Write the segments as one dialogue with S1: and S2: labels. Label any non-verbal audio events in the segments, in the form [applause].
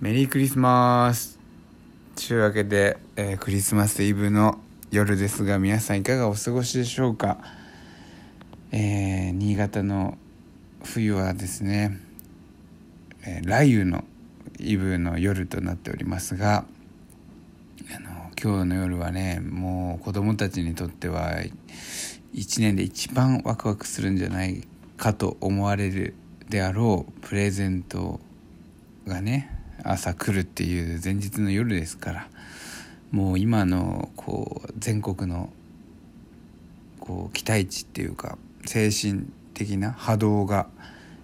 S1: メリークリスマス。というわけで、えー、クリスマスイブの夜ですが皆さんいかがお過ごしでしょうか、えー、新潟の冬はですね、えー、雷雨のイブの夜となっておりますがあの今日の夜はねもう子供たちにとっては一年で一番ワクワクするんじゃないかと思われるであろうプレゼントがね朝来るっていう前日の夜ですからもう今のこう全国のこう期待値っていうか精神的な波動が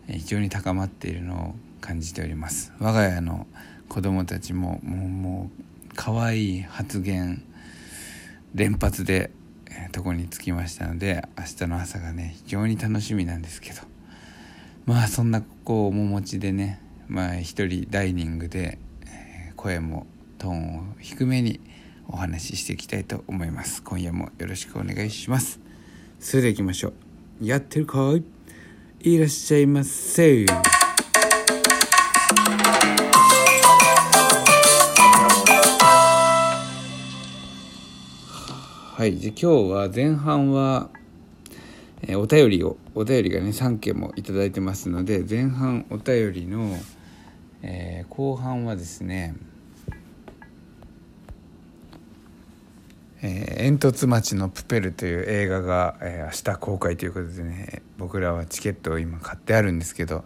S1: 非常に高まっているのを感じております。我が家の子供たちももうもう可愛い発言連発で、え、とこに着きましたので明日の朝がね非常に楽しみなんですけどまあそんなこう面持ちでねまあ一人ダイニングで声もトーンを低めにお話ししていきたいと思います。今夜もよろしくお願いします。それでは行きましょう。やってるかい？いらっしゃいませ。はい。じゃ今日は前半はえ、お便りをお便りがね3件も頂いてますので前半お便りの、えー、後半はですねえー、煙突町のプペルという映画が、えー、明日公開ということでね僕らはチケットを今買ってあるんですけど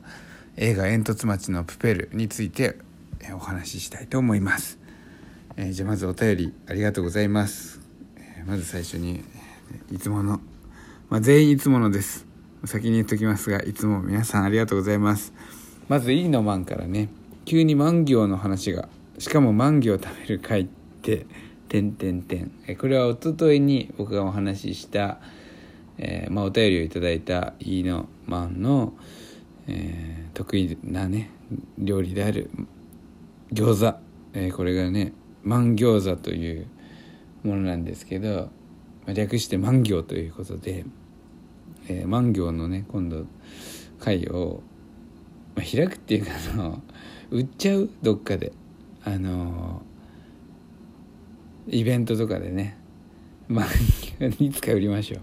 S1: 映画「煙突町のプペル」について、えー、お話ししたいと思います、えー、じゃあまずお便りありがとうございます、えー、まず最初にいつものまあ、全員いつものです。先に言っときますが、いつも皆さんありがとうございます。まず、いいのマンからね、急に万行の話が、しかも万行食べる会って、てんてんてん。これはおとといに僕がお話しした、えー、まあ、お便りをいただいたいいのマンの、えー、得意なね、料理である餃子。えー、これがね、万餃子というものなんですけど、略して万行ということで、えー、万行のね今度会を、まあ、開くっていうかの売っちゃう？どっかで。あのイベントとかでね。万行 [laughs] いつか売りましょ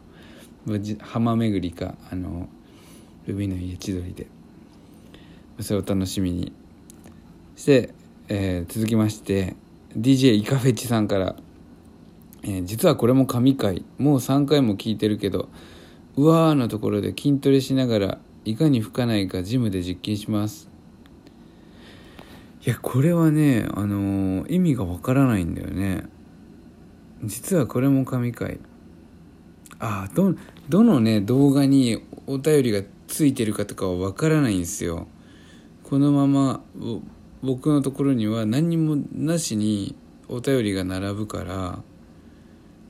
S1: う。浜巡りかあの海の家千鳥で。それを楽しみに。して、えー、続きまして DJ イカフェチさんから。えー、実はこれも神回。もう3回も聞いてるけどうわーのところで筋トレしながらいかに吹かないかジムで実験します。いやこれはねあのー、意味がわからないんだよね。実はこれも神回。あどどのね動画にお便りがついてるかとかはわからないんですよ。このまま僕のところには何にもなしにお便りが並ぶから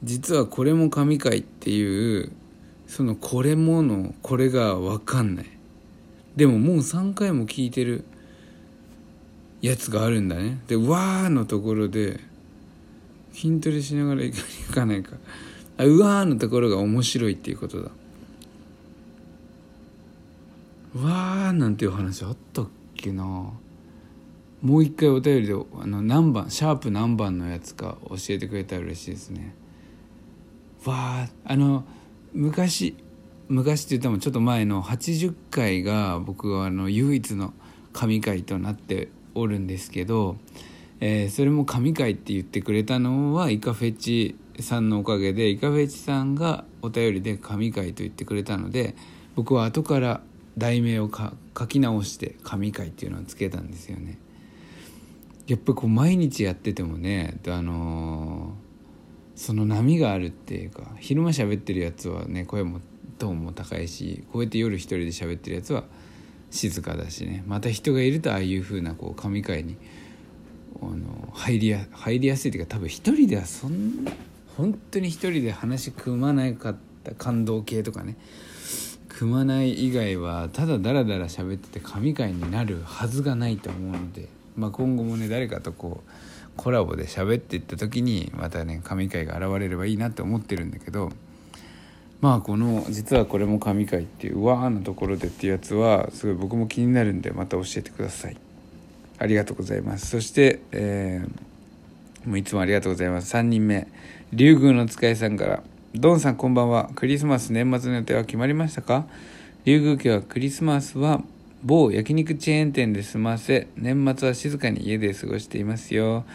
S1: 実はこれも神回っていうそのこれものこれが分かんない。でももう3回も聞いてる。やつがあるんだね。で「わー」のところで筋トレしながらいかにいかないか。あうわーのところが面白いっていうことだ。わーなんていう話あったっけな。もう一回お便りであの何番シャープ何番のやつか教えてくれたら嬉しいですね。わああの昔昔って言ってもちょっと前の80回が僕はあの唯一の神回となっておるんですけど、えー、それも神回って言ってくれたのはイカフェチさんのおかげでイカフェチさんがお便りで神回と言ってくれたので僕は後から題名を書き直して神回っていうのをつけたんですよね。やっぱこう毎日やっててもねあのーその波があるっていうか昼間喋ってるやつはね声もトーンも高いしこうやって夜一人で喋ってるやつは静かだしね。また人がいるとああいう風なこう神会にあの入りや入りやすいというか多分一人ではそんな本当に一人で話組まなかった感動系とかね。組まない以外はただダラダラ喋ってて神会になるはずがないと思うので、まあ、今後もね誰かとこうコラボで喋っていった時にまたね神回が現れればいいなって思ってるんだけどまあこの実はこれも神回っていう「わー」のところでっていうやつはすごい僕も気になるんでまた教えてください。ありがとうございます。そして、えーもういつもありがとうございます。3人目。竜宮の使いさんからドンさんこんばんは。クリスマス年末の予定は決まりましたか？竜宮家はクリスマスは某焼肉チェーン店で済ませ年末は静かに家で過ごしていますよ。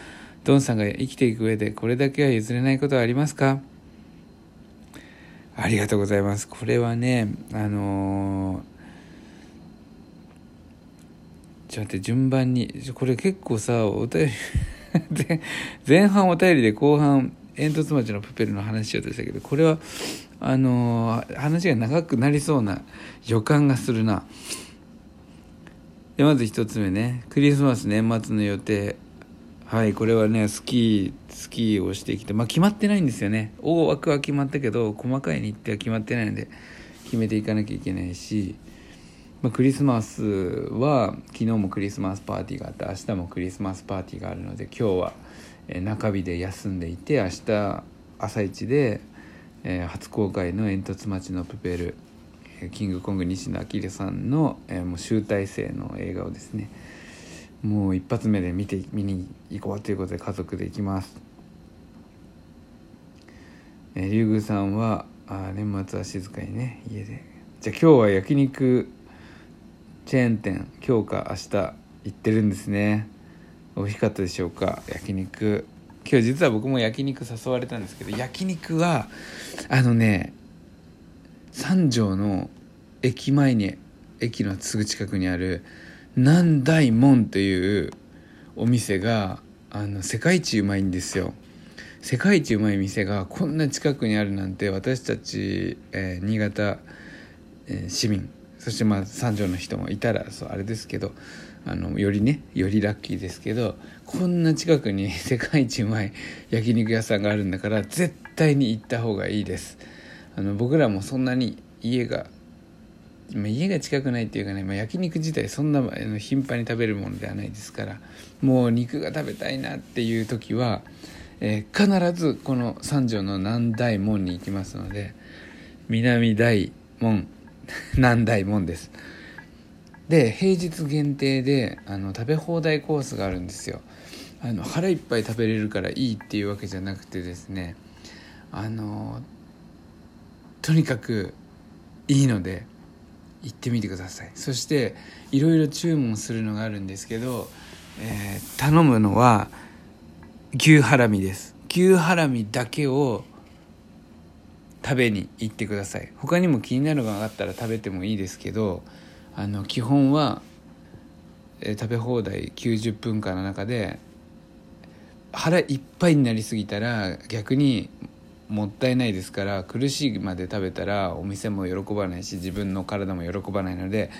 S1: ドンさんが生きていく上でこれだけは譲れないことはありますか？ありがとうございます。これはねあのーちょっと待って順番にこれ結構さお便り [laughs] 前半お便りで後半煙突町のプペルの話しようとしたけどこれはあのー話が長くなりそうな予感がするな。でまず一つ目ねクリスマス年末の予定。はいこれはねスキースキーをしてきてまあ決まってないんですよね。大枠は決まったけど細かい日程は決まってないので決めていかなきゃいけないし、まあ、クリスマスは昨日もクリスマスパーティーがあって明日もクリスマスパーティーがあるので今日は、え中日で休んでいて明日朝一で、えー初公開の煙突町のプペルえキングコング西野昭さんの、えーもう集大成の映画をですねもう一発目で見て見に行こうということで家族で行きます、えー、龍宮さんはあ年末は静かにね家で。じゃあ今日は焼肉チェーン店今日か明日行ってるんですね。美味しかったでしょうか？焼肉。今日実は僕も焼肉誘われたんですけど焼肉はあのね三条の駅前に駅のすぐ近くにある南大門というお店があの世界一うまいんですよ。世界一うまい店がこんな近くにあるなんて私たち、えー新潟、えー市民そしてまあ三条の人もいたらそうあれですけどあのよりねよりラッキーですけどこんな近くに [laughs] 世界一うまい焼肉屋さんがあるんだから絶対に行った方がいいです。あの僕らもそんなに家がまあ家が近くないっていうかね、まあ、焼肉自体そんな頻繁に食べるものではないですからもう肉が食べたいなっていう時は、えー必ずこの三条の南大門に行きますので南大門 [laughs] 南大門です。で平日限定であの食べ放題コースがあるんですよ。あの腹いっぱい食べれるからいいっていうわけじゃなくてですねあのとにかくいいので行ってみてください。そしていろいろ注文するのがあるんですけど、えー頼むのは牛ハラミです。牛ハラミだけを食べに行ってください。他にも気になるのがあったら食べてもいいですけどあの基本は、えー食べ放題90分間の中で腹いっぱいになりすぎたら逆にもったいないですから苦しいまで食べたらお店も喜ばないし自分の体も喜ばないので、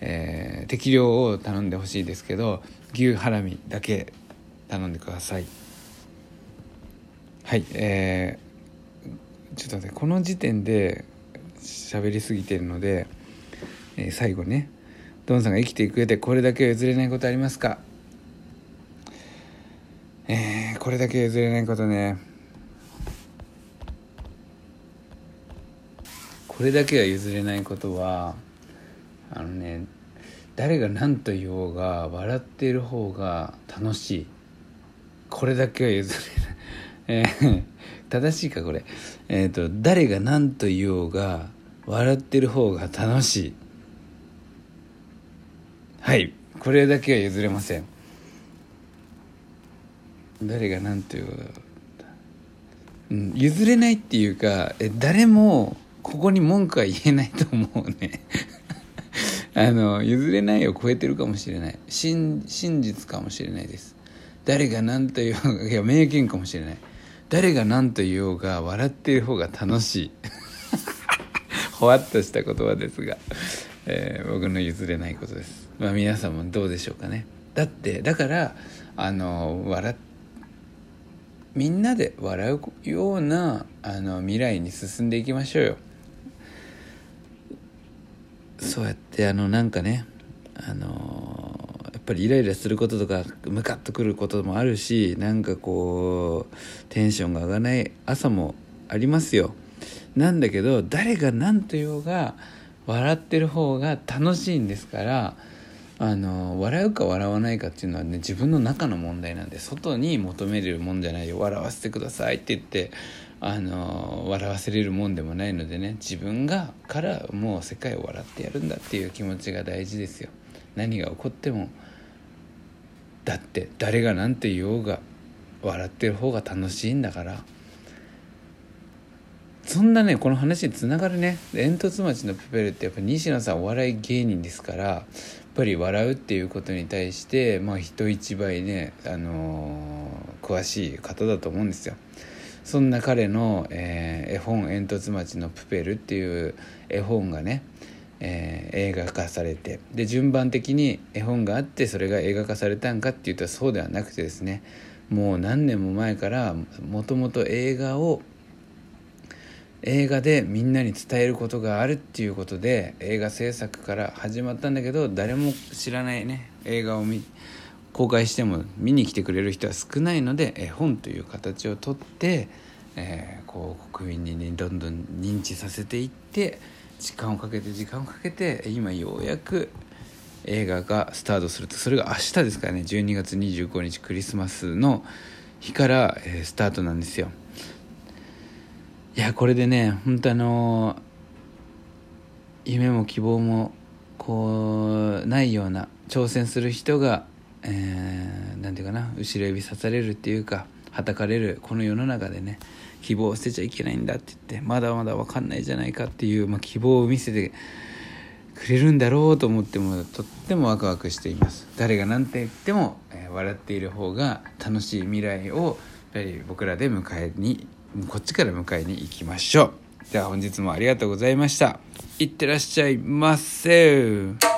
S1: えー適量を頼んでほしいですけど牛ハラミだけ頼んでください。はいえーちょっと待ってこの時点で喋りすぎてるので、えー最後ねドンさんが生きていく上でこれだけ譲れないことありますか？えーこれだけ譲れないことね。これだけは譲れないことはあのね誰が何と言おうが笑っている方が楽しい。これだけは譲れない、えー正しいかこれ。えっ、と誰が何と言おうが笑ってる方が楽しい。はい。これだけは譲れません。誰が何と言おうが。うん、譲れないっていうかえ誰もここに文句は言えないと思うね。[laughs] あの譲れないを超えてるかもしれない。真実かもしれないです。誰が何と言おうがいや名言かもしれない。誰が何と言おうが笑っている方が楽しい。[laughs] ほわっとした言葉ですが、えー僕の譲れないことです。まあ皆さんもどうでしょうかね。だってだからあの笑っみんなで笑うようなあの未来に進んでいきましょうよ。そうやってあのなんかねあのやっぱりイライラすることとかムカッとくることもあるしなんかこうテンションが上がらない朝もありますよ。なんだけど誰が何と言おうが笑ってる方が楽しいんですからあの笑うか笑わないかっていうのはね自分の中の問題なんで外に求めるもんじゃないよ。笑わせてくださいって言ってあの笑わせれるもんでもないのでね自分がからもう世界を笑ってやるんだっていう気持ちが大事ですよ。何が起こってもだって誰が何て言おうが笑ってる方が楽しいんだから。そんなねこの話につながるね。煙突町のプペルってやっぱ西野さんお笑い芸人ですからやっぱり笑うっていうことに対してまあ人一倍ね、あのー、詳しい方だと思うんですよ。そんな彼の、えー、絵本「煙突町のプペル」っていう絵本がね、えー、映画化されてで順番的に絵本があってそれが映画化されたんかっていうとそうではなくてですねもう何年も前からもともと映画を映画でみんなに伝えることがあるっていうことで映画制作から始まったんだけど誰も知らないね映画を見公開しても見に来てくれる人は少ないので絵本という形をとって、えー、こう国民に、どんどん認知させていって時間をかけて時間をかけて今ようやく映画がスタートすると。それが明日ですからね。12月25日クリスマスの日から、えー、スタートなんですよ。いやこれでね本当あの夢も希望もこうないような挑戦する人がえー、て言うかな後ろ指刺されるっていうかはたかれるこの世の中でね希望を捨てちゃいけないんだって言ってまだまだ分かんないじゃないかっていう、まあ、希望を見せてくれるんだろうと思ってもとってもワクワクしています。誰が何て言っても、えー、笑っている方が楽しい未来をやっぱり僕らで迎えにこっちから迎えに行きましょう。では本日もありがとうございました。いってらっしゃいませ。